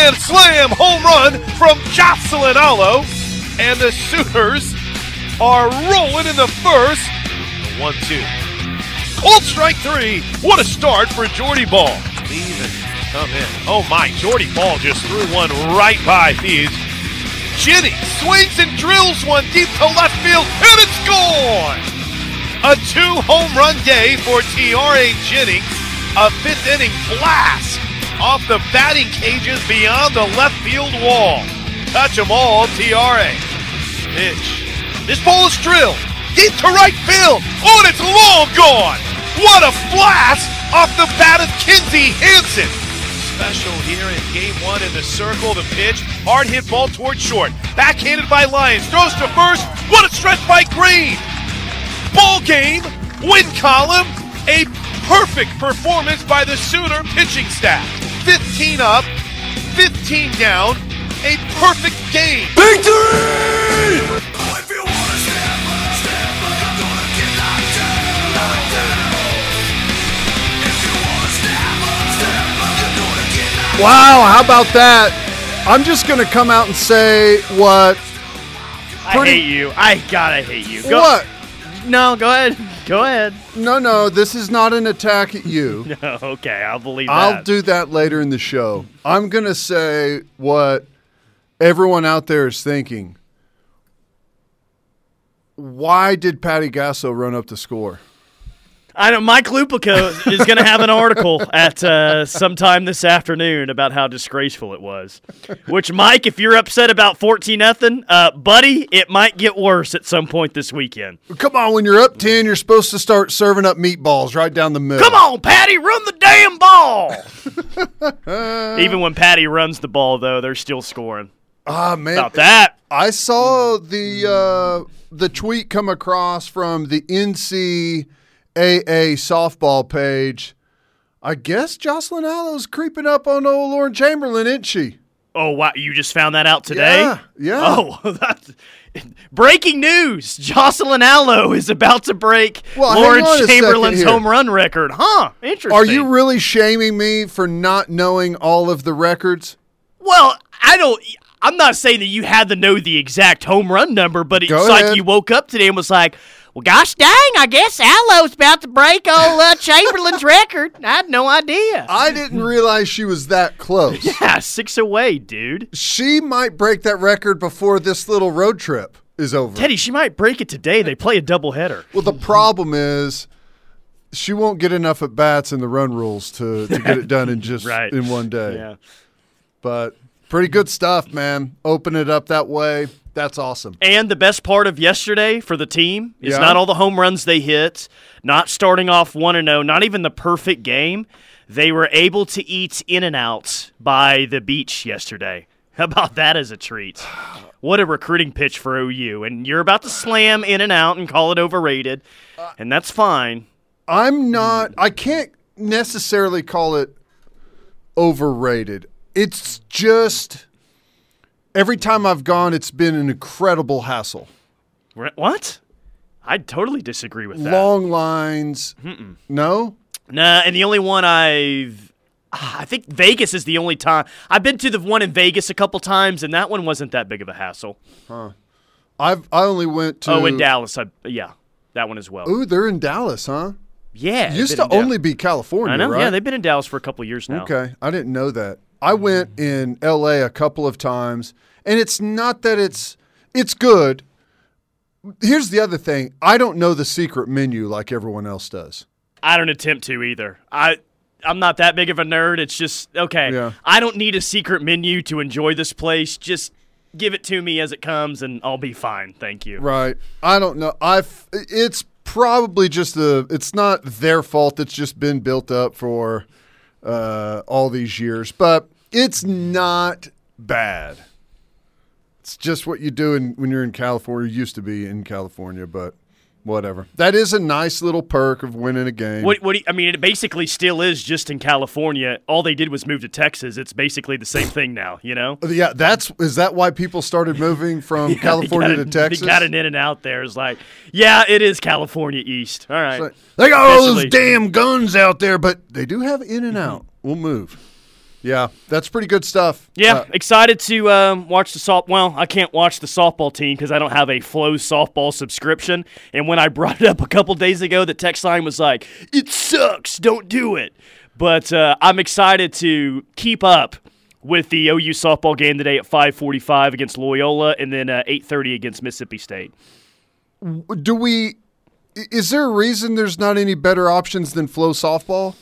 grand slam home run from Jocelyn Alo. And the Sooners are rolling in the first. One, two. Cold strike three. What a start for Jordy Bahl. Leave come in. Oh my, Jordy Bahl just threw one right by Thieves. Jennings swings and drills one deep to left field, and it's gone! A two home run day for Tiare Jennings. A fifth inning blast off the batting cages beyond the left field wall. Touch 'em all, Tiare Pitch. This ball is drilled. Deep to right field. Oh, it's long gone. What a blast off the bat of Kinzie Hansen. Special here in game one in the circle. The pitch. Hard hit ball towards short. Backhanded by Lyons. Throws to first. What a stretch by Green. Ball game. Win column. A perfect performance by the Sooner pitching staff. 15 up, 15 down. A perfect game. Victory! Wow, how about that? I'm just going to come out and say what. I hate you. I gotta hate you. Go, What? No, go ahead. Go ahead. No, no, this is not an attack at you. okay, I'll believe that. I'll do that later in the show. I'm going to say what everyone out there is thinking. Why did Patty Gasso run up the score? I know Mike Lupica is going to have an article at uh, sometime this afternoon about how disgraceful it was. Which, Mike, if you're upset about fourteen nothing, uh, buddy, it might get worse at some point this weekend. Come on, when you're up 10, you're supposed to start serving up meatballs right down the middle. Come on, Patty, run the damn ball. Even when Patty runs the ball, though, they're still scoring. Ah, man. About that, I saw the uh, the tweet come across from the NCAA softball page. I guess Jocelyn Alo's creeping up on old Lauren Chamberlain, isn't she? Oh wow! You just found that out today? Yeah, yeah. Oh, that's breaking news! Jocelyn Allo is about to break Well, Lauren on a second Chamberlain's home run record. Huh? Interesting. Are you really shaming me for not knowing all of the records? well, I don't. I'm not saying that you had to know the exact home run number, but it's Go like ahead. you woke up today and was like, "Well, gosh dang! I guess Alo's about to break old uh, Chamberlain's record." I had no idea. I didn't realize she was that close. yeah, six away, dude. She might break that record before this little road trip is over. Teddy, she might break it today. They play a doubleheader. Well, the problem is she won't get enough at bats in the run rules to, to get it done in just Right. in one day. Yeah. But pretty good stuff, man. Open it up that way. That's awesome. And the best part of yesterday for the team is Yeah. not all the home runs they hit, not starting off 1 and 0, not even the perfect game. They were able to eat in and out by the beach yesterday. How about that as a treat? What a recruiting pitch for OU. And you're about to slam in and out and call it overrated, and that's fine. I'm not I can't necessarily call it overrated. It's just every time I've gone it's been an incredible hassle. What? I totally disagree with that. Long lines. No? Nah, and the only one I've. Ah, I think Vegas is the only time. I've been to the one in Vegas a couple times, and that one wasn't that big of a hassle. Huh. I've I only went to Oh, in Dallas, I, yeah, that one as well. Ooh, they're in Dallas, huh? yeah, Used to only be California, I know. right? Yeah, they've been in Dallas for a couple years now. Okay, I didn't know that. I went in L.A. a couple of times, and it's not that it's it's good. Here's the other thing: I don't know the secret menu like everyone else does. I don't attempt to either. I I'm not that big of a nerd. It's just okay. Yeah. I don't need a secret menu to enjoy this place. Just give it to me as it comes, and I'll be fine. Thank you. Right? I don't know. I've it's probably just a. It's not their fault. It's just been built up for uh, all these years, but it's not bad. It's just what you do in, when you're in California. You Used to be in California, but whatever. That is a nice little perk of winning a game. What, what do you, I mean, it basically still is just in California. All they did was move to Texas. It's basically the same thing now, you know? Yeah, that's is that why people started moving from California to Texas? They got an in and out there. It's like, yeah, it is California East. All right. They got all those damn guns out there, but they do have in and out. We'll move. Yeah, that's pretty good stuff. Yeah, Uh, excited to um, watch the soft. Well, I can't watch the softball team because I don't have a Flow softball subscription. And when I brought it up a couple days ago, the text line was like, "It sucks. Don't do it." But uh, I'm excited to keep up with the OU softball game today at 5:45 against Loyola, and then uh, 8:30 against Mississippi State. do we? Is there a reason there's not any better options than Flow softball?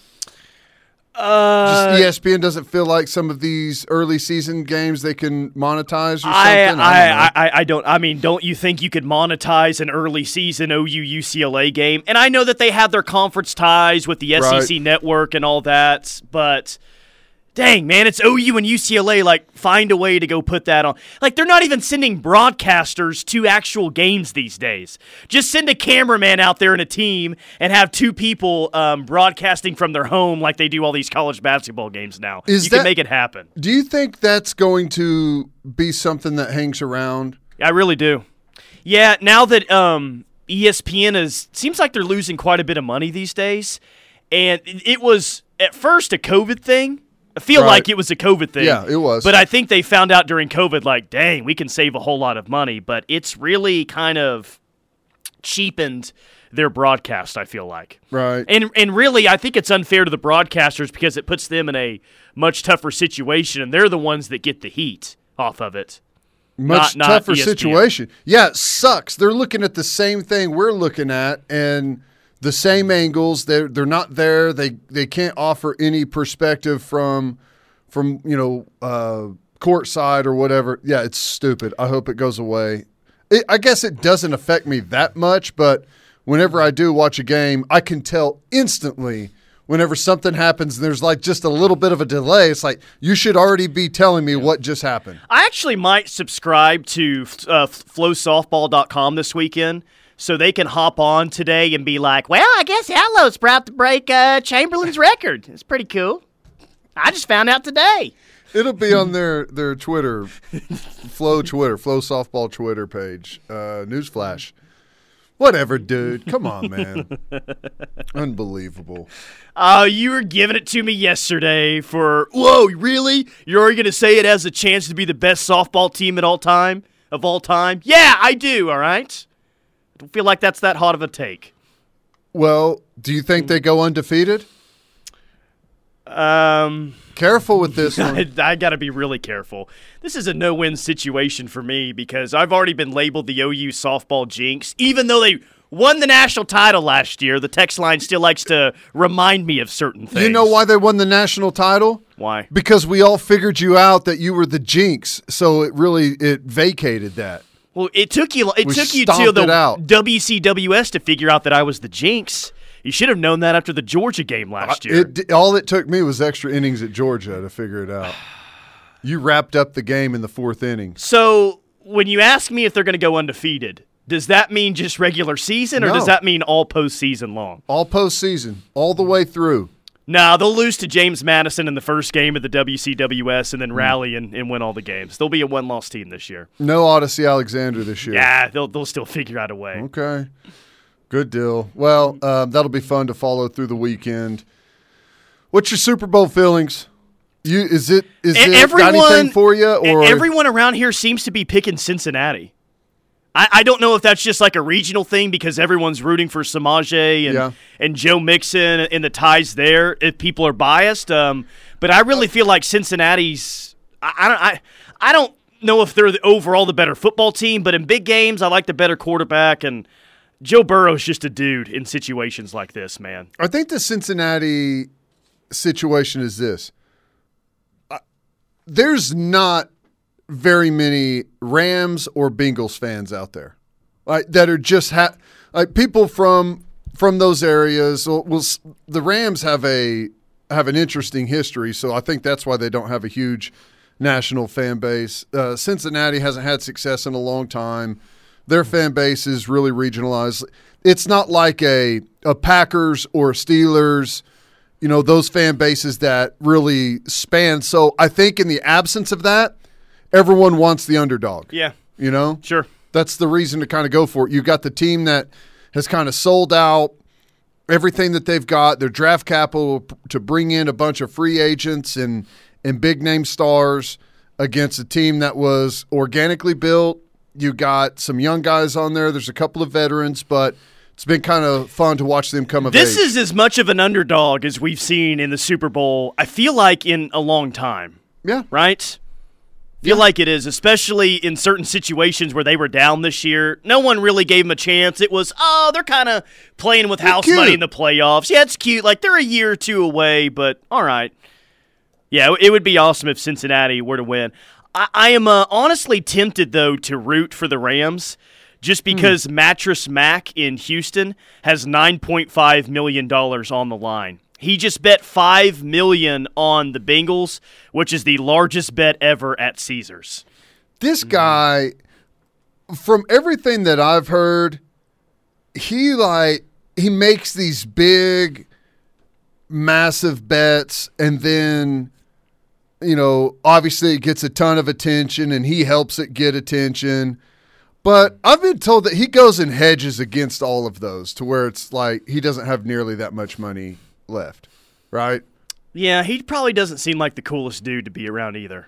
Uh, Just ESPN doesn't feel like some of these early season games they can monetize or I, something. I, don't. I, I, I don't. I mean, don't you think you could monetize an early season OU UCLA game? And I know that they have their conference ties with the SEC Right. network and all that, but dang, man, it's OU and UCLA. Like, find a way to go put that on. Like, they're not even sending broadcasters to actual games these days. Just send a cameraman out there and a team and have two people um, broadcasting from their home like they do all these college basketball games now. Is you can make it happen. Do you think that's going to be something that hangs around? I really do. Yeah, now that um, ESPN is seems like they're losing quite a bit of money these days, and it was at first a COVID thing. I feel Right. like it was a COVID thing. Yeah, it was. But I think they found out during COVID, like, dang, we can save a whole lot of money. But it's really kind of cheapened their broadcast. I feel like. Right. And and really, I think it's unfair to the broadcasters because it puts them in a much tougher situation, and they're the ones that get the heat off of it. Much not- not tougher ESPN. situation. Yeah, it sucks. They're looking at the same thing we're looking at and the same angles. They're they're not there. They they can't offer any perspective from from you know uh, court side or whatever. Yeah, it's stupid. I hope it goes away. It, I guess it doesn't affect me that much, but whenever I do watch a game, I can tell instantly. Whenever something happens, and there's like just a little bit of a delay. It's like you should already be telling me what just happened. I actually might subscribe to uh, flowsoftball.com this weekend so they can hop on today and be like, well, I guess Halo's about to break uh, Chamberlain's record. It's pretty cool. I just found out today. It'll be on their their Twitter, Flow Twitter, Flow Softball Twitter page. Uh, newsflash. Whatever, dude. Come on, man. Unbelievable. Oh, you were giving it to me yesterday for, whoa, really? You're already going to say it has a chance to be the best softball team at all time, of all time? Yeah, I do, all right? Don't feel like that's that hot of a take. Well, do you think they go undefeated? Um, Careful with this I. I got to be really careful. This is a no-win situation for me because I've already been labeled the OU softball jinx, even though they won the national title last year. The text line still likes to remind me of certain things. You know why they won the national title? Why? Because we all figured you out that you were the jinx, so it really it vacated that. Well, it took you. It We took you till the. WCWS to figure out that I was the jinx. You should have known that after the Georgia game uh, last year. It all it took me was extra innings at Georgia to figure it out. You wrapped up the game in the fourth inning. so when you ask me if they're going to go undefeated, does that mean just regular season, or No. does that mean all postseason long? All postseason, all the way through. No, they'll lose to James Madison in the first game of the WCWS and then rally and, and win all the games. They'll be a one loss team this year. No Odicci Alexander this year. Yeah, they'll, they'll still figure out a way. Okay. Good deal. Well, um, that'll be fun to follow through the weekend. What's your Super Bowl feelings? You is it is it everyone anything for you or everyone around here seems to be picking Cincinnati. I, I don't know if that's just like a regional thing because everyone's rooting for Samaje and Yeah. and Joe Mixon and the ties there. If people are biased, um, but I really feel like Cincinnati's. I, I don't. I, I don't know if they're the, overall the better football team, but in big games, I like the better quarterback and. Joe Burrow's just a dude in situations like this, man. I think the Cincinnati situation is this. Uh, There's not very many Rams or Bengals fans out there like, that are just ha- like people from from those areas. Well, s- the Rams have a have an interesting history, so I think that's why they don't have a huge national fan base. Uh, Cincinnati hasn't had success in a long time. Their fan base is really regionalized. It's not like a a Packers or Steelers, you know, those fan bases that really span. So I think in the absence of that, everyone wants the underdog. Yeah, You know? sure. That's the reason to kind of go for it. You've got the team that has kind of sold out everything that they've got, their draft capital to bring in a bunch of free agents and and big name stars against a team that was organically built. You got some young guys on there. There's a couple of veterans, but it's been kind of fun to watch them come of This age. is as much of an underdog as we've seen in the Super Bowl, I feel like, in a long time, yeah, right? Feel like it is, especially in certain situations where they were down this year. No one really gave them a chance. It was, oh, they're kind of playing with house cute. money in the playoffs. Yeah, it's cute. Like they're a year or two away, but all right. Yeah, it would be awesome if Cincinnati were to win. I, I am uh, honestly tempted, though, to root for the Rams just because Mattress Mac in Houston has $9.5 million on the line. He just bet 5 million on the Bengals, which is the largest bet ever at Caesars. this mm. guy, from everything that I've heard, he like he makes these big, massive bets, and then you know, obviously it gets a ton of attention, and he helps it get attention. But I've been told that he goes and hedges against all of those to where it's like he doesn't have nearly that much money left, right? Yeah, he probably doesn't seem like the coolest dude to be around either.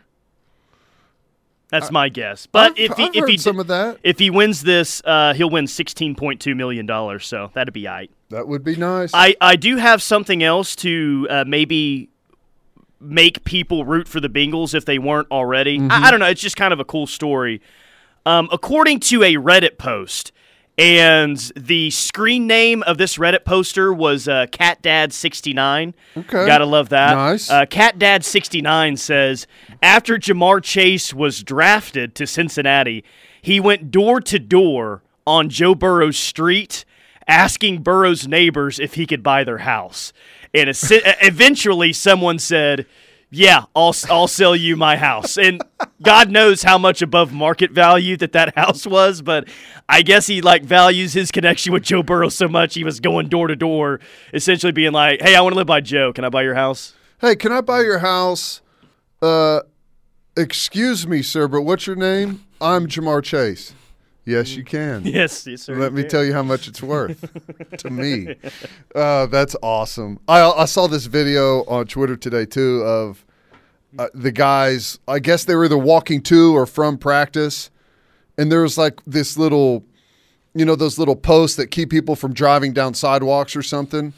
That's my guess. But I've- if he I've if heard he some of that. if he wins this, uh, he'll win sixteen point two million dollars. So that'd be aight. That would be nice. I, I do have something else to uh, maybe make people root for the Bengals if they weren't already. Mm-hmm. I, I don't know. It's just kind of a cool story. Um, according to a Reddit post, and the screen name of this Reddit poster was uh, CatDad69. Okay. Gotta love that. Nice. Uh, CatDad69 says after Ja'Marr Chase was drafted to Cincinnati, he went door to door on Joe Burrow's street asking Burrow's neighbors if he could buy their house. And eventually, someone said, "Yeah, I'll I'll sell you my house." And God knows how much above market value that that house was, but I guess he like values his connection with Joe Burrow so much he was going door to door, essentially being like, "Hey, I want to live by Joe. Can I buy your house?" Hey, can I buy your house? Uh, excuse me, sir, but what's your name? I'm Ja'Marr Chase. Yes, you can. Yes, yes, sir. Let me tell you how much it's worth to me. Uh, that's awesome. I, I saw this video on Twitter today too of uh, the guys. I guess they were either walking to or from practice, and there was like this little, you know, those little posts that keep people from driving down sidewalks or something.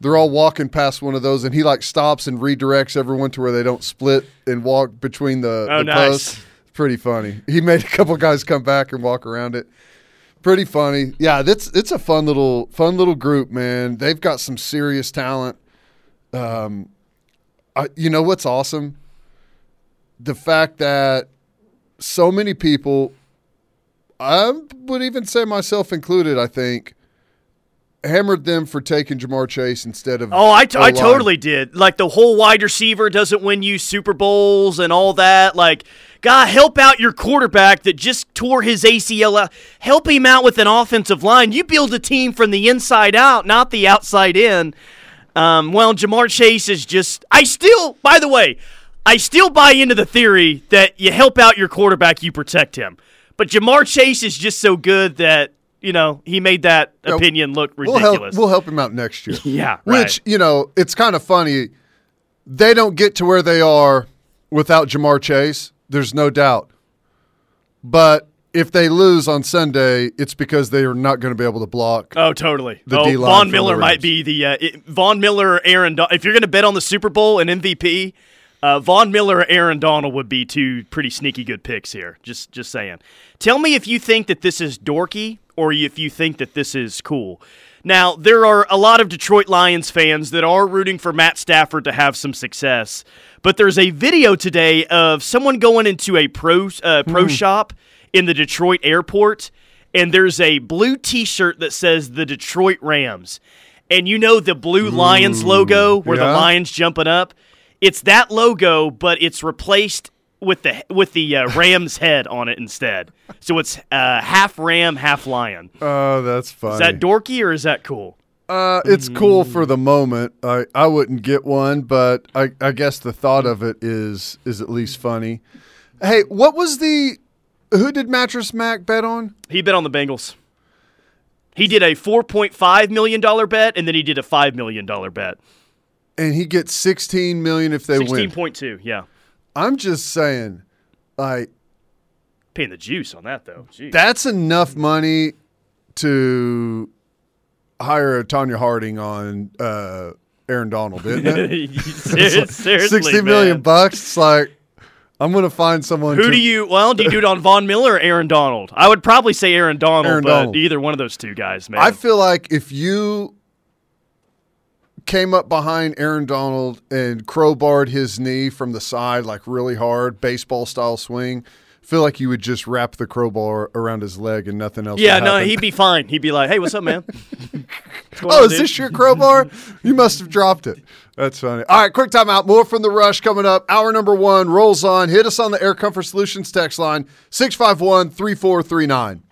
They're all walking past one of those, and he like stops and redirects everyone to where they don't split and walk between the, Oh, the nice. posts. Pretty funny. He made a couple guys come back and walk around it. Pretty funny. Yeah, that's it's a fun little fun little group, man. They've got some serious talent. Um, I, you know what's awesome? The fact that so many people, I would even say myself included, I think, hammered them for taking Ja'Marr Chase instead of. Oh, I, t- I totally did. Like the whole wide receiver doesn't win you Super Bowls and all that. Like, God, help out your quarterback that just tore his ACL out. Help him out with an offensive line. You build a team from the inside out, not the outside in. Um, well, Ja'Marr Chase is just. I still, by the way, I still buy into the theory that you help out your quarterback, you protect him. But Ja'Marr Chase is just so good that. You know, he made that Yeah, opinion look We'll ridiculous. help, we'll help him out next year. Yeah, Which, right. you know, it's kind of funny. They don't get to where they are without Ja'Marr Chase. There's no doubt. But if they lose on Sunday, it's because they are not going to be able to block. Oh, totally. The oh, D-line Von Miller might be the uh, it, Von Miller Aaron. Don- if you're going to bet on the Super Bowl and MVP, uh, Von Miller Aaron Donald would be two pretty sneaky good picks here. Just just saying. Tell me if you think that this is dorky or if you think that this is cool. Now, there are a lot of Detroit Lions fans that are rooting for Matt Stafford to have some success, but there's a video today of someone going into a pro uh, pro shop in the Detroit airport, and there's a blue T-shirt that says the Detroit Rams, and you know the blue Lions logo where the. Lions jumping up. It's that logo, but it's replaced with the with the uh, Ram's head on it instead. So it's uh, half Ram, half Lion. Oh, that's funny. Is that dorky or is that cool? uh, it's cool for the moment. I, I wouldn't get one, but I, I guess the thought of it is is at least funny. Hey, what was the who did Mattress Mac bet on? He bet on the Bengals. He did a four point five million dollar bet, and then he did a five million dollar bet. And he gets 16 million if they Sixteen win. point Sixteen point two, yeah. I'm just saying, like Paying the juice on that though. Jeez. that's enough money to hire a Tonya Harding on uh, Aaron Donald, isn't it? Sixty million man. bucks. It's like I'm gonna find someone. Who to, do you? Well, do you do it on Von Miller or Aaron Donald? I would probably say Aaron Donald, Aaron but Donald. either one of those two guys, man. I feel like if you came up behind Aaron Donald and crowbarred his knee from the side like really hard, baseball style swing, feel like you would just wrap the crowbar around his leg and nothing else. yeah, no, he'd be fine. He'd be like, "Hey, what's up, man?" What's Oh, on, is dude? this your crowbar? you must have dropped it. That's funny. All right, quick timeout. More from the rush coming up. Hour number one rolls on. Hit us on the Air Comfort Solutions text line 651 3439.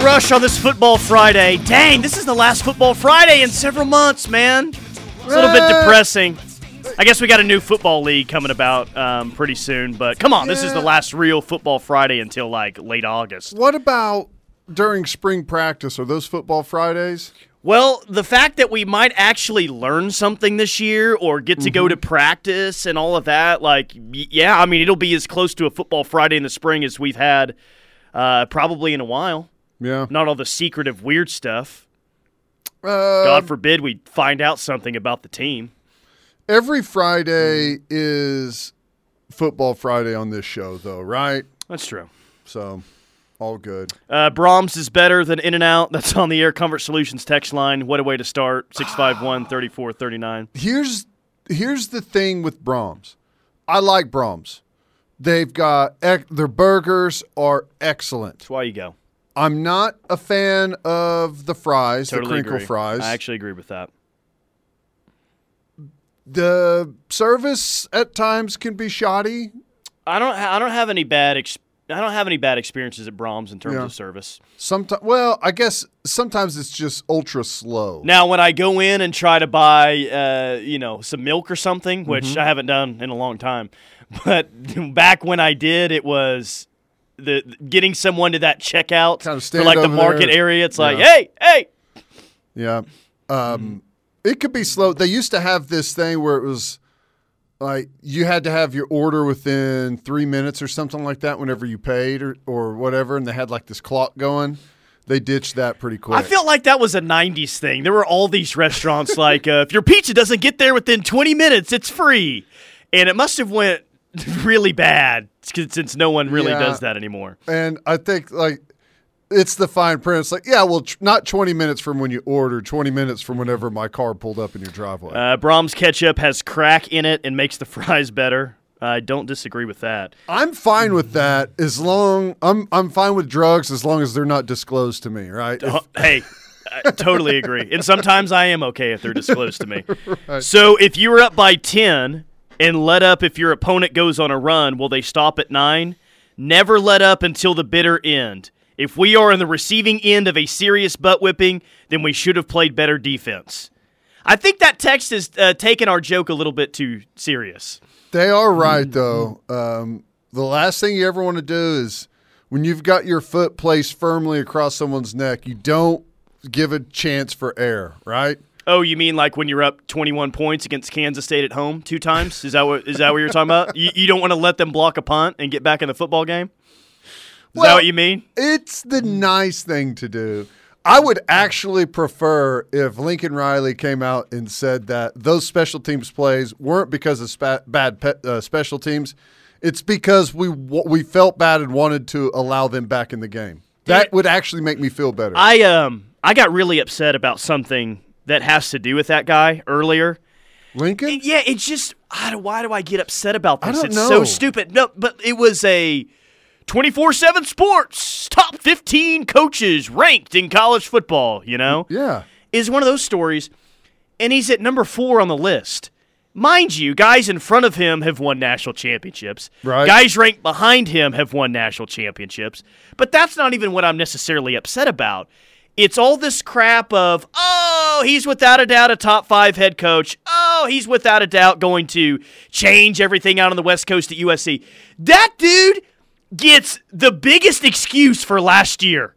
The rush on this football Friday. Dang, this is the last football Friday in several months, man. It's a little bit depressing. I guess we got a new football league coming about um, pretty soon, but come on, this is the last real football Friday until like late August. What about during spring practice? Are those football Fridays? Well, the fact that we might actually learn something this year or get to go to practice and all of that, like, yeah, I mean, it'll be as close to a football Friday in the spring as we've had uh, probably in a while. Yeah. Not all the secretive weird stuff. Uh, God forbid we find out something about the team. every Friday is football Friday on this show, though, right? That's true. So, all good. Uh, Braum's is better than In and Out. That's on the Air Comfort Solutions text line. What a way to start. 651 3439. Here's here's the thing with Braum's. I like Braum's. They've got ec- their burgers are excellent. That's why you go. I'm not a fan of the fries, Totally the crinkle agree. fries. I actually agree with that. the service at times can be shoddy. I don't. Ha- I don't have any bad. Ex- I don't have any bad experiences at Braum's in terms Yeah. of service. Sometimes, well, I guess sometimes it's just ultra slow. Now, when I go in and try to buy, uh, you know, some milk or something, which Mm-hmm. I haven't done in a long time, but back when I did, it was the getting someone to that checkout Kinda for like the market there. area. It's like, Yeah. hey, hey, Yeah. Um, It could be slow. They used to have this thing where it was like you had to have your order within three minutes or something like that whenever you paid or, or whatever, and they had like this clock going. They ditched that pretty quick. I feel like that was a '90s thing. There were all these restaurants like, uh, if your pizza doesn't get there within 20 minutes, it's free, and it must have went really bad since no one really Yeah. does that anymore. and I think like it's the fine print. It's like, yeah, well, tr- not 20 minutes from when you ordered, 20 minutes from whenever my car pulled up in your driveway. Uh, Braum's ketchup has crack in it and makes the fries better. I don't disagree with that. I'm fine with that as long I'm I'm fine with drugs as long as they're not disclosed to me, right? If- Uh, hey, I totally agree. And sometimes I am okay if they're disclosed to me. So if you were up by 10 and let up if your opponent goes on a run, will they stop at 9? Never let up until the bitter end. If we are in the receiving end of a serious butt whipping, then we should have played better defense. I think that text is uh, taking our joke a little bit too serious. They are right though. Um, the last thing you ever want to do is when you've got your foot placed firmly across someone's neck, you don't give a chance for air, right? Oh, you mean like when you're up 21 points against Kansas State at home two times? Is that what is that what you're talking about? You, you don't want to let them block a punt and get back in the football game? Is that what you mean? It's the nice thing to do. I would actually prefer if Lincoln Riley came out and said that those special teams plays weren't because of spa- bad pe- uh, special teams. It's because we w- we felt bad and wanted to allow them back in the game. That would actually make me feel better. I um I got really upset about something that has to do with that guy earlier. Lincoln? Yeah, it's just I don't, why do I get upset about this? it's know. so stupid. No, but it was a 24/7 sports top 15 coaches ranked in college football, you know? Yeah. Is one of those stories and he's at number 4 on the list. Mind you, guys in front of him have won national championships. Right. Guys ranked behind him have won national championships. But that's not even what I'm necessarily upset about. It's all this crap of, oh, he's without a doubt a top five head coach. Oh, he's without a doubt going to change everything out on the West Coast at USC. That dude gets the biggest excuse for last year.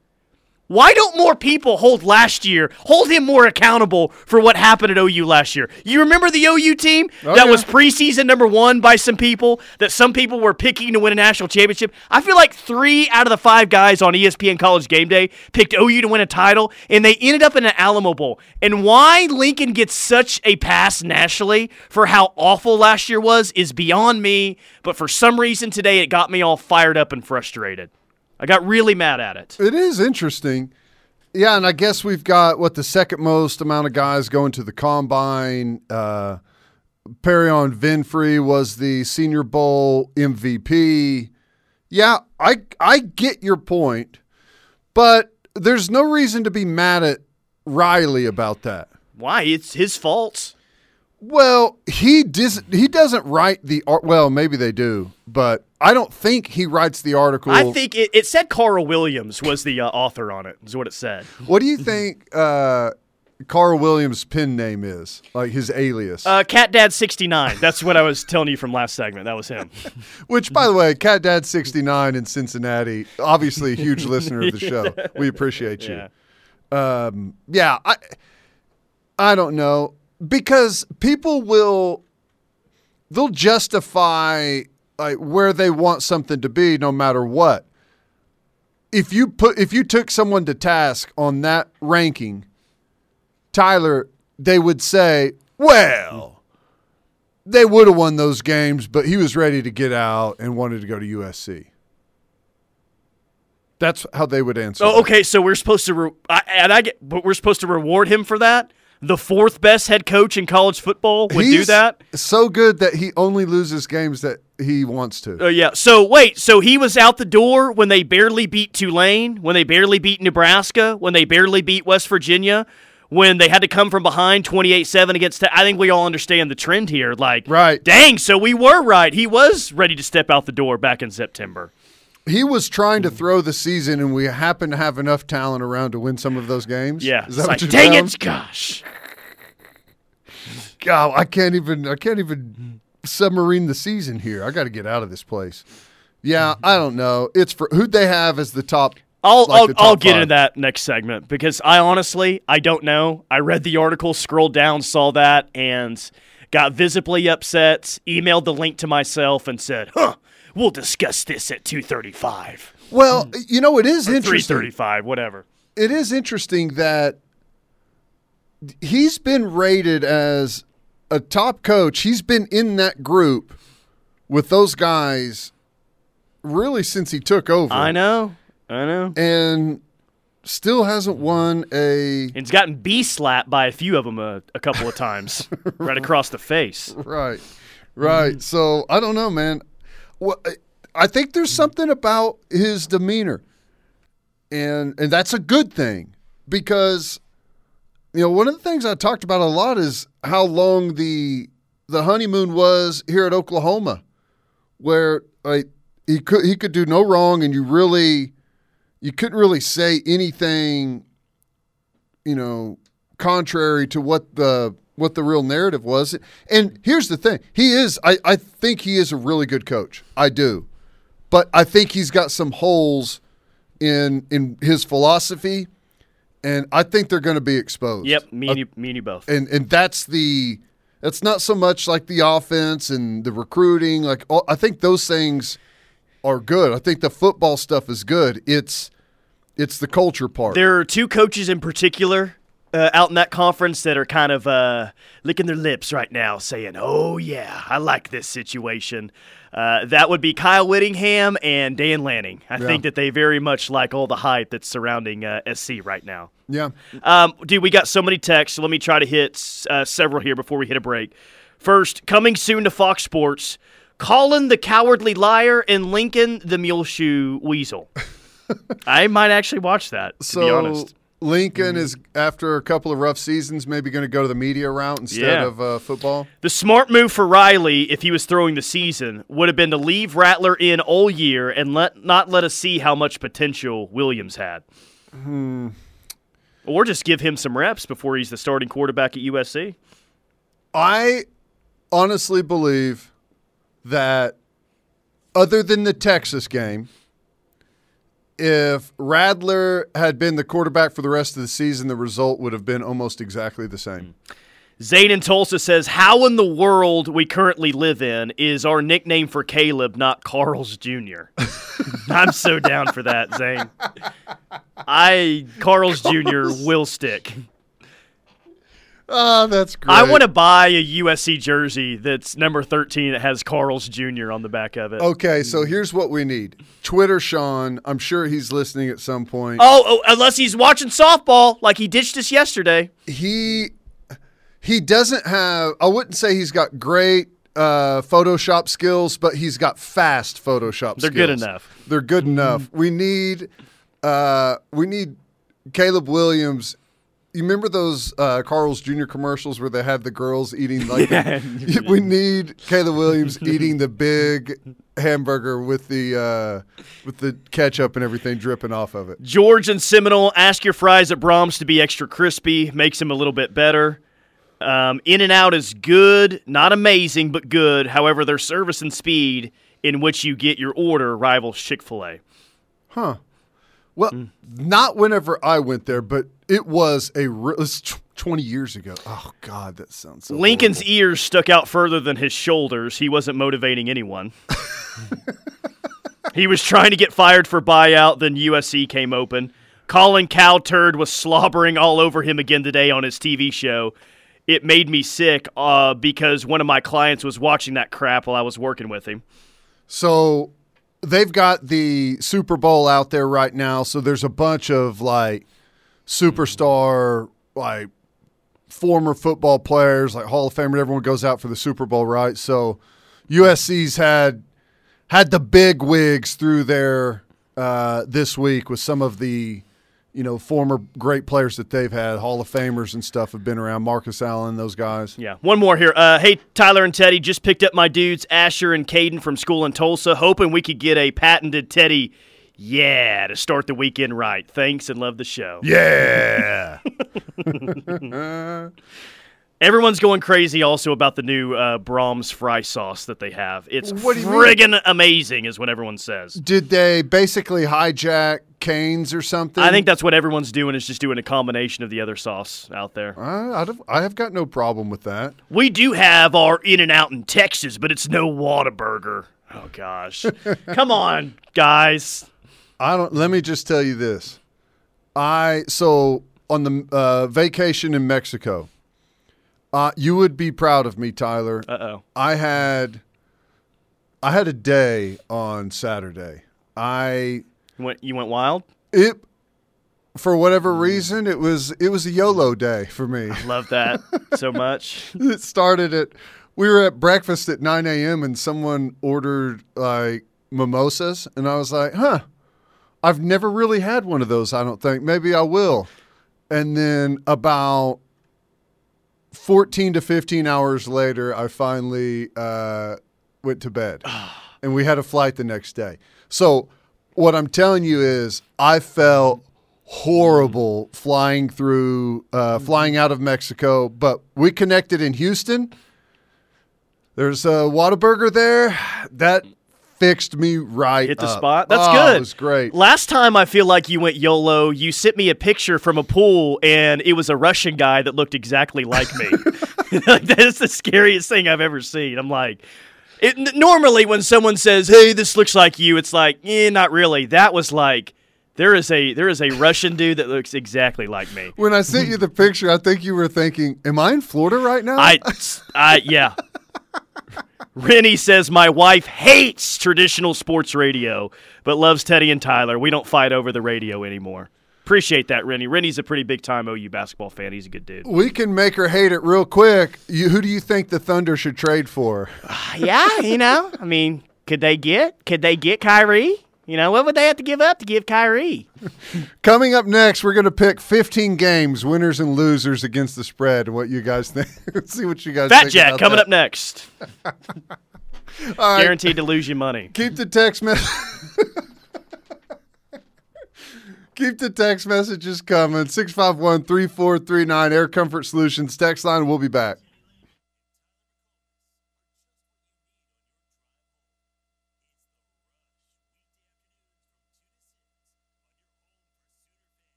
Why don't more people hold last year, hold him more accountable for what happened at OU last year? You remember the OU team Oh, that yeah. was preseason number one by some people, that some people were picking to win a national championship? I feel like three out of the five guys on ESPN College Game Day picked OU to win a title, and they ended up in an Alamo Bowl. And why Lincoln gets such a pass nationally for how awful last year was is beyond me, but for some reason today it got me all fired up and frustrated. I got really mad at it. It is interesting. Yeah, and I guess we've got what the second most amount of guys going to the combine. Uh, Perrion Winfrey was the Senior Bowl MVP. Yeah, I I get your point, but there's no reason to be mad at Riley about that. Why? It's his fault. Well, he dis- he doesn't write the art. Well, maybe they do, but I don't think he writes the article. I think it, it said Carl Williams was the uh, author on it, is what it said. What do you think uh, Carl Williams' pen name is? Like his alias? Uh, Cat Dad 69. That's what I was telling you from last segment. That was him. Which, by the way, Cat Dad sixty nine in Cincinnati, obviously a huge listener of the show. We appreciate you. Yeah. Um, yeah, I I don't know because people will they'll justify like where they want something to be no matter what. If you put if you took someone to task on that ranking, Tyler, they would say, "Well, they would have won those games, but he was ready to get out and wanted to go to USC." That's how they would answer. Oh, that. okay. So we're supposed to, re- I, and I get, but we're supposed to reward him for that. The fourth best head coach in college football would do that. So good that he only loses games that he wants to. Oh yeah. So wait. So he was out the door when they barely beat Tulane, when they barely beat Nebraska, when they barely beat West Virginia, when they had to come from behind 28-7 against. I think we all understand the trend here. Like, Right. Dang. So we were right. He was ready to step out the door back in September. He was trying to throw the season, and we happen to have enough talent around to win some of those games. Yeah. is It's that like, what you dang found? it, gosh. God, I can't even. I can't even mm-hmm. submarine the season here. I got to get out of this place. Yeah, I don't know. It's for who'd they have as the top. I'll like I'll, I'll get five? into that next segment because I honestly I don't know. I read the article, scrolled down, saw that, and got visibly upset. Emailed the link to myself and said, "Huh, we'll discuss this at two thirty-five, Well, you know, it is three interesting. thirty-five, whatever." it is interesting that he's been rated as a top coach. He's been in that group with those guys really since he took over. I know, I know. And still hasn't won a And he's gotten B slapped by a few of them a, a couple of times, right across the face. right. Right. So I don't know, man. Well, I think there's something about his demeanor. And and that's a good thing because you know, one of the things I talked about a lot is how long the the honeymoon was here at Oklahoma, where he could he could do no wrong, and you really you couldn't really say anything, you know, contrary to what the what the real narrative was. And here's the thing: he is I I think he is a really good coach. I do, but I think he's got some holes in in his philosophy, and I think they're going to be exposed. Yep, me and you, me and you both. and and that's the that's not so much like the offense and the recruiting. Like all, I think those things are good. I think the football stuff is good. It's it's the culture part. There are two coaches in particular uh, out in that conference that are kind of uh, licking their lips right now, saying, "Oh yeah, I like this situation." Uh, that would be Kyle Whittingham and Dan Lanning. I Yeah. think that they very much like all the hype that's surrounding uh, SC right now. yeah, Um, dude, we got so many texts. So let me try to hit uh, several here before we hit a break. First, coming soon to Fox Sports, Colin the Cowardly Liar and Lincoln the Mule Shoe Weasel. I might actually watch that, to so be honest. Lincoln is after a couple of rough seasons, maybe going to go to the media route instead Yeah. of uh, football. The smart move for Riley, if he was throwing the season, would have been to leave Rattler in all year and let not let us see how much potential Williams had. Hmm. Or just give him some reps before he's the starting quarterback at USC. I honestly believe that other than the Texas game, if Rattler had been the quarterback for the rest of the season, the result would have been almost exactly the same. Mm. Zane in Tulsa says, How in the world we currently live in is our nickname for Caleb not Carl's Jr.? I'm so down for that, Zane. I Carl's Jr. will stick. Oh, that's great. I want to buy a USC jersey that's number 13 that has Carl's Jr. on the back of it. Okay, so here's what we need. Twitter Sean, I'm sure he's listening at some point. Oh, oh, unless he's watching softball like he ditched us yesterday. He he doesn't have I wouldn't say he's got great uh, Photoshop skills, but he's got fast Photoshop They're skills. good enough. They're good enough. We need uh, we need Caleb Williams. You remember those uh, Carl's Jr. commercials where they have the girls eating like the- we need Caleb Williams eating the big hamburger with the uh, with the ketchup and everything dripping off of it. George and Seminole, ask your fries at Braum's to be extra crispy, makes them a little bit better. Um, in and Out is good, not amazing, but good. However, their service and speed in which you get your order rivals Chick fil A. Huh. Well, Mm. not whenever I went there, but it was a re- it was tw- 20 years ago. Oh God, that sounds so Lincoln's horrible. ears stuck out further than his shoulders. He wasn't motivating anyone. he was trying to get fired for buyout, then USC came open. Colin Cowturd was slobbering all over him again today on his TV show. It made me sick uh, because one of my clients was watching that crap while I was working with him. So they've got the Super Bowl out there right now. So there's a bunch of like superstar, like former football players, like Hall of Famer. Everyone goes out for the Super Bowl, right? So USC's had had the big wigs through there uh, this week with some of the you know former great players that they've had, Hall of Famers and stuff have been around. Marcus Allen, those guys. Yeah, one more here. Uh, hey, Tyler and Teddy, just picked up my dudes, Asher and Caden from school in Tulsa, hoping we could get a patented Teddy, yeah, to start the weekend right. Thanks and love the show. Yeah. Everyone's going crazy also about the new uh, Braum's fry sauce that they have. It's What friggin' amazing, is what everyone says. Did they basically hijack Canes or something? I think that's what everyone's doing is just doing a combination of the other sauce out there. I, I'd have, I have got no problem with that. We do have our In and Out in Texas, but it's no Whataburger. Oh gosh, come on, guys. I don't. Let me just tell you this. I so on the uh, vacation in Mexico. Uh, you would be proud of me, Tyler. Uh oh. I had, I had a day on Saturday. I You went, you went wild. it for whatever reason it was it was a YOLO day for me. Love that so much. it started at we were at breakfast at 9 a.m and someone ordered like mimosas and i was like huh i've never really had one of those i don't think. Maybe i will. And then about 14 to 15 hours later i finally uh, went to bed. And we had a flight the next day. So what i'm telling you is i felt horrible flying through uh, flying out of mexico but we connected in houston. There's a Whataburger there. That fixed me right. Hit the up. spot. That's Oh, good. It was great. Last time I feel like you went YOLO, you sent me a picture from a pool, and it was a Russian guy that looked exactly like me. that is the scariest thing I've ever seen. I'm like, it, normally when someone says, "Hey, this looks like you," it's like, eh, not really. That was like. There is a there is a Russian dude that looks exactly like me. When I sent you the picture, I think you were thinking, "Am I in Florida right now?" I, I yeah. Rennie says my wife hates traditional sports radio, but loves Teddy and Tyler. We don't fight over the radio anymore. Appreciate that, Rennie. Rennie's a pretty big time OU basketball fan. He's a good dude. We can make her hate it real quick. You, who do you think the Thunder should trade for? yeah, you know, I mean, could they get could they get Kyrie? You know, what would they have to give up to give Kyrie? Coming up next, we're going to pick 15 games, winners and losers against the spread. And what you guys think? See what you guys Fat think. Jack about coming that. up next. Right, Guaranteed to lose you money. keep the text message. Keep the text messages coming. 651 3439 Air Comfort Solutions. Text line. We'll be back.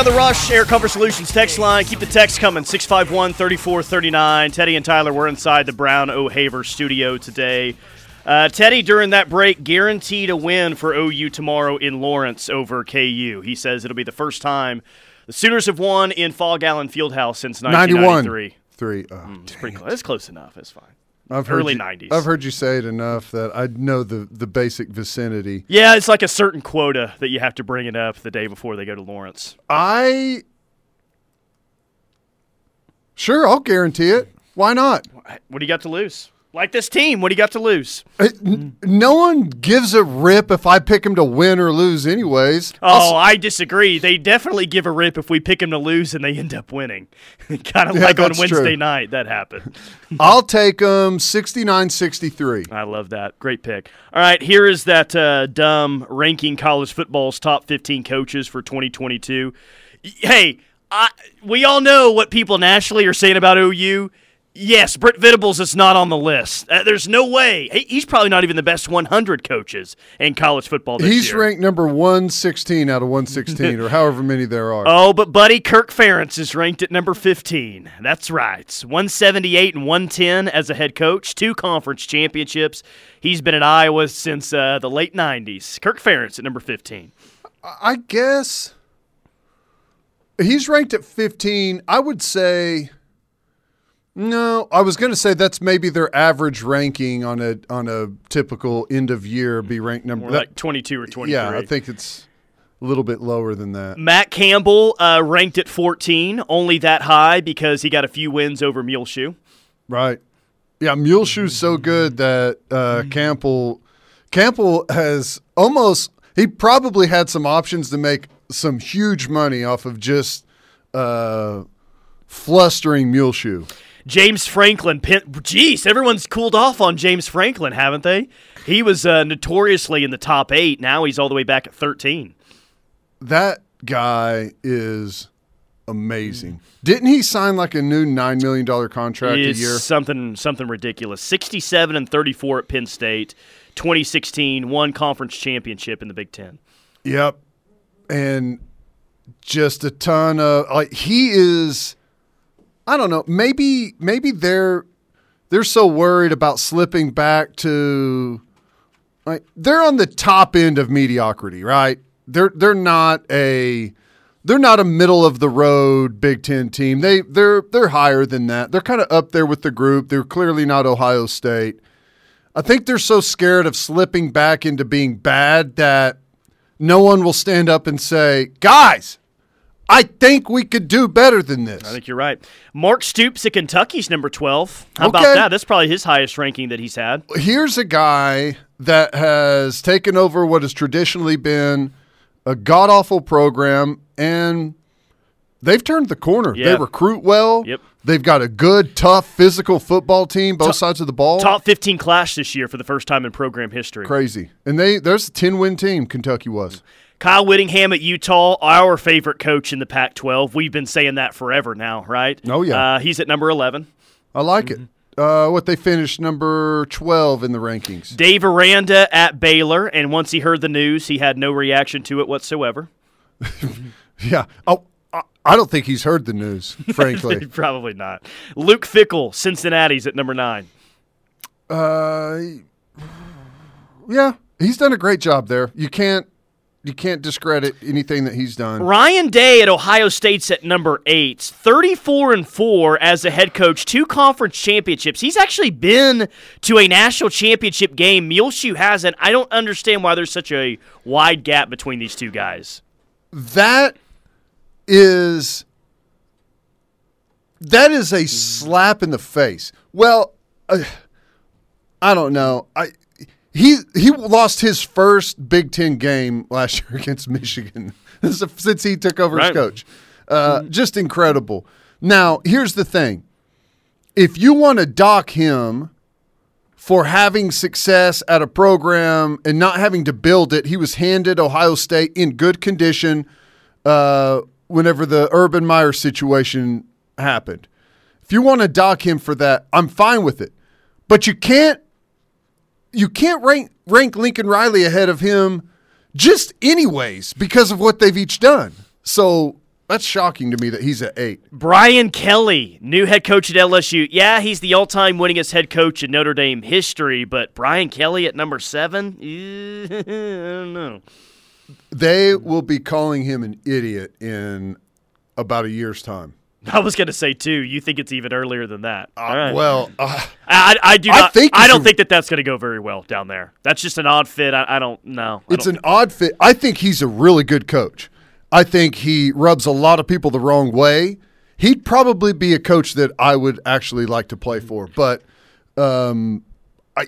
On the Rush, Air Comfort Solutions text line. Keep the text coming, 651 3439. Teddy and Tyler, we're inside the Brown O'Haver studio today. Uh, Teddy, during that break, guaranteed a win for OU tomorrow in Lawrence over KU. He says it'll be the first time the Sooners have won in Phog Allen Fieldhouse since 91. 1993. Three. Oh, It's pretty close. It's close enough. It's fine. I've heard early you- 90s. I've heard you say it enough that I know the, the basic vicinity. Yeah, it's like a certain quota that you have to bring it up the day before they go to Lawrence. I. Sure, I'll guarantee it. Why not? What do you got to lose? Like this team, what do you got to lose? N- no one gives a rip if I pick him to win or lose, anyways. Oh, I disagree. They definitely give a rip if we pick them to lose and they end up winning. kind of Yeah, like on Wednesday true. night that happened. I'll take him 69 63. I love that. Great pick. All right, here is that uh, dumb ranking college football's top 15 coaches for 2022. Hey, I, we all know what people nationally are saying about OU. Yes, Brent Venables is not on the list. Uh, there's no way. He's probably not even the best 100 coaches in college football this He's year. ranked number 116 out of 116, or however many there are. Oh, but buddy, Kirk Ferentz is ranked at number 15. That's right. 178 and 110 as a head coach, two conference championships. He's been at Iowa since uh, the late 90s. Kirk Ferentz at number 15. I guess he's ranked at 15. I would say no. I was going to say that's maybe their average ranking on a on a typical end of year be ranked number. Or that- like 22 or 23. yeah, I think it's a little bit lower than that. Matt Campbell uh, ranked at 14, only that high because he got a few wins over Muleshoe. Right. Yeah, Muleshoe's so good that uh, Campbell Campbell has almost he probably had some options to make some huge money off of just uh, flustering Muleshoe. James Franklin, jeez, everyone's cooled off on James Franklin, haven't they? He was uh, notoriously in the top eight. Now he's all the way back at 13. That guy is amazing. Didn't he sign like a new nine million dollar contract a year? something something ridiculous. 67 and 34 at Penn State. 2016 one conference championship in the Big 10. Yep. And just a ton of like he is I don't know, maybe maybe they're they're so worried about slipping back to like they're on the top end of mediocrity, right? They're they're not a they're not a middle of the road Big 10 team. They they're they're higher than that. They're kind of up there with the group. They're clearly not Ohio State. I think they're so scared of slipping back into being bad that no one will stand up and say, "Guys, I think we could do better than this." I think you're right. Mark Stoops at Kentucky's number 12. How Okay. about that? That's probably his highest ranking that he's had. Here's a guy that has taken over what has traditionally been a god awful program, and they've turned the corner. Yeah. They recruit well. Yep. They've got a good, tough, physical football team, both sides of the ball. Top 15 class this year for the first time in program history. Crazy. And they there's a 10 win team, Kentucky was. Kyle Whittingham at Utah, our favorite coach in the Pac 12. We've been saying that forever now, right? Oh, yeah. Uh, he's at number 11. I like it. Uh, what they finished number 12 in the rankings. Dave Aranda at Baylor, and once he heard the news, he had no reaction to it whatsoever. Yeah. Oh, I- I don't think he's heard the news, frankly. Probably not. Luke Fickell, Cincinnati's at number nine. uh, yeah, he's done a great job there. You can't you can't discredit anything that he's done. Ryan Day at Ohio State's at number eight, 34 and 4 as a head coach, two conference championships. He's actually been to a national championship game. Muleshoe hasn't. I don't understand why there's such a wide gap between these two guys. That is that is a slap in the face. Well, uh, I don't know. I he he lost his first Big Ten game last year against Michigan since he took over as coach. Uh, Just incredible. Now, here's the thing: if you want to dock him for having success at a program and not having to build it, he was handed Ohio State in good condition uh, whenever the Urban Meyer situation happened. If you want to dock him for that, I'm fine with it. But you can't you can't rank rank Lincoln Riley ahead of him just anyways because of what they've each done. So that's shocking to me that he's at eight. Brian Kelly, new head coach at LSU. Yeah, he's the all time winningest head coach in Notre Dame history, but Brian Kelly at number seven? I don't know. They will be calling him an idiot in about a year's time. I was going to say, too, you think it's even earlier than that. All right. Well, uh, I, I, I do I not. think I don't think that that's going to go very well down there. That's just an odd fit. I, I don't know. It's don't- an odd fit. I think he's a really good coach. I think he rubs a lot of people the wrong way. He'd probably be a coach that I would actually like to play for, but um, I,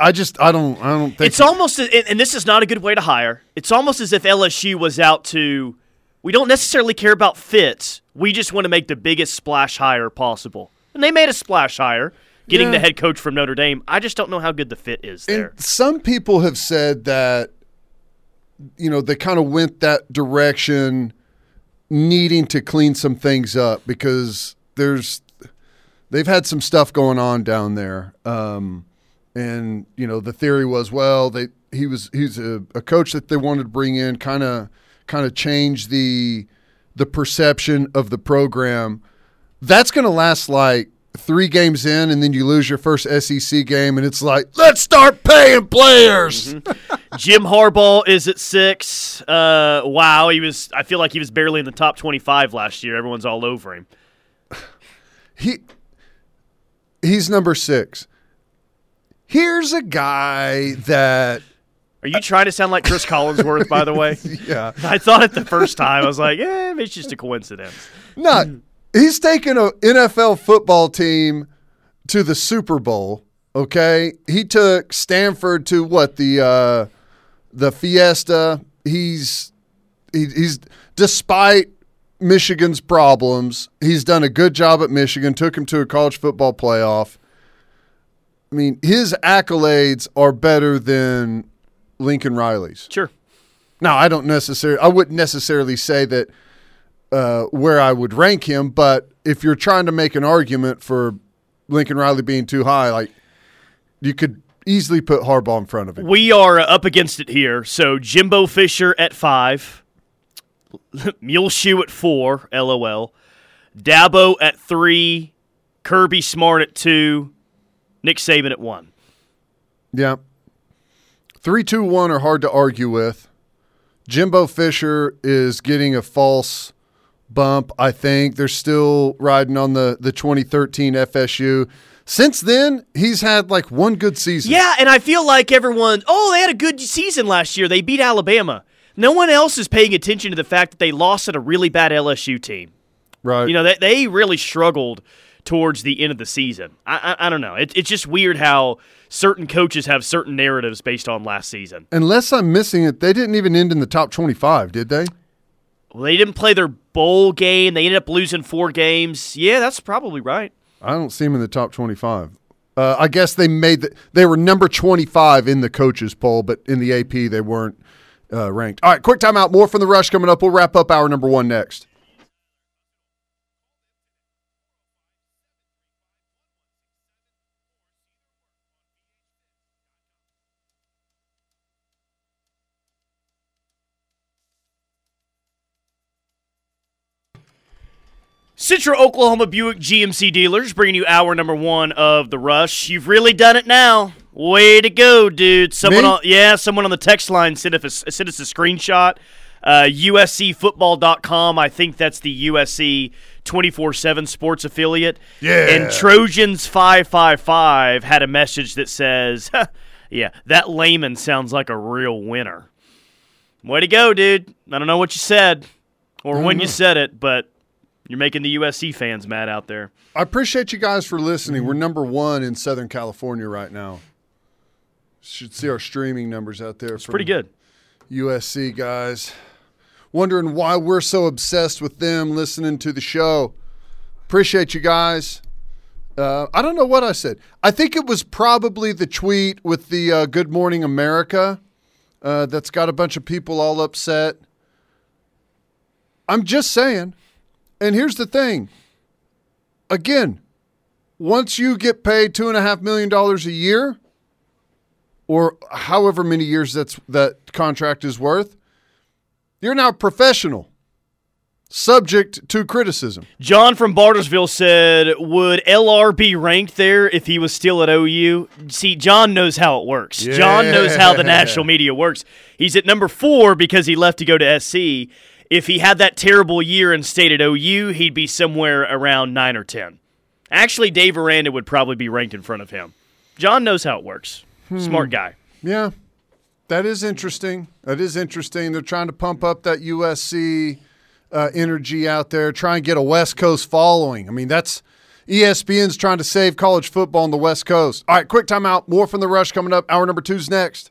I just I don't I don't think It's almost, and and this is not a good way to hire. It's almost as if LSU was out to. We don't necessarily care about fits. We just want to make the biggest splash hire possible, and they made a splash hire, getting Yeah. the head coach from Notre Dame. I just don't know how good the fit is there. And some people have said that, you know, they kind of went that direction, needing to clean some things up because there's, they've had some stuff going on down there. Um, and you know, the theory was, well, they he was he's a, a coach that they wanted to bring in, kind of kind of change the the perception of the program. That's going to last like three games in, and then you lose your first SEC game, and it's like, let's start paying players. Jim Harbaugh is at six. Uh, wow, he was. I feel like he was barely in the top twenty-five last year. Everyone's all over him. He he's number six. Here's a guy that Are you trying to sound like Chris Collinsworth? By the way, yeah, I thought it the first time. I was like, eh, it's just a coincidence. not he's taken an NFL football team to the Super Bowl. Okay, he took Stanford to what the uh, the Fiesta. He's he, he's despite Michigan's problems, he's done a good job at Michigan. Took him to a college football playoff. I mean, his accolades are better than Lincoln Riley's. Sure. Now, I don't necessarily, I wouldn't necessarily say that uh, where I would rank him, but if you're trying to make an argument for Lincoln Riley being too high, like you could easily put Harbaugh in front of him. We are uh, up against it here. So Jimbo Fisher at five, Muleshoe at four, lol. Dabo at three, Kirby Smart at two, Nick Saban at one. Yeah. Three, two, one are hard to argue with. Jimbo Fisher is getting a false bump. I think they're still riding on the the 2013 FSU. Since then, he's had like one good season. Yeah, and I feel like everyone, oh, they had a good season last year. They beat Alabama. No one else is paying attention to the fact that they lost at a really bad LSU team. right. You know, they, they really struggled towards the end of the season. I, I, I don't know. It, it's just weird how certain coaches have certain narratives based on last season. Unless I'm missing it, they didn't even end in the top 25, did they? Well, they didn't play their bowl game. They ended up losing four games. Yeah, that's probably right. I don't see them in the top 25. Uh, I guess they made the, they were number 25 in the coaches poll, but in the AP they weren't uh, ranked. All right, quick timeout. More from the rush coming up. We'll wrap up hour number one next. Central Oklahoma Buick GMC dealers bringing you hour number one of the rush. You've really done it now. Way to go, dude. Someone, Me? on, yeah, someone on the text line sent us, sent us a screenshot. Uh, USCFootball.com. I think that's the USC 24 7 sports affiliate. Yeah. And Trojans 555 had a message that says, yeah, that layman sounds like a real winner. Way to go, dude. I don't know what you said or when you said it, but you're making the USC fans mad out there. I appreciate you guys for listening. We're number one in Southern California right now. Should see our streaming numbers out there. It's Pretty good. USC guys. Wondering why we're so obsessed with them listening to the show. Appreciate you guys. Uh, I don't know what I said. I think it was probably the tweet with the uh, Good Morning America uh, that's got a bunch of people all upset. I'm just saying. And here's the thing again, once you get paid $2.5 million a year, or however many years that's that contract is worth, you're now professional, subject to criticism. John from Bartlesville said, Would LR be ranked there if he was still at OU? See, John knows how it works. John knows how the national media works. He's at number four because he left to go to SC. If he had that terrible year and stayed at OU, he'd be somewhere around nine or 10. Actually, Dave Aranda would probably be ranked in front of him. John knows how it works. Smart guy. Yeah, that is interesting. That is interesting. They're trying to pump up that USC uh, energy out there, try and get a West Coast following. I mean, that's ESPN's trying to save college football on the West Coast. All right, quick timeout. More from the rush coming up. Hour number two's next.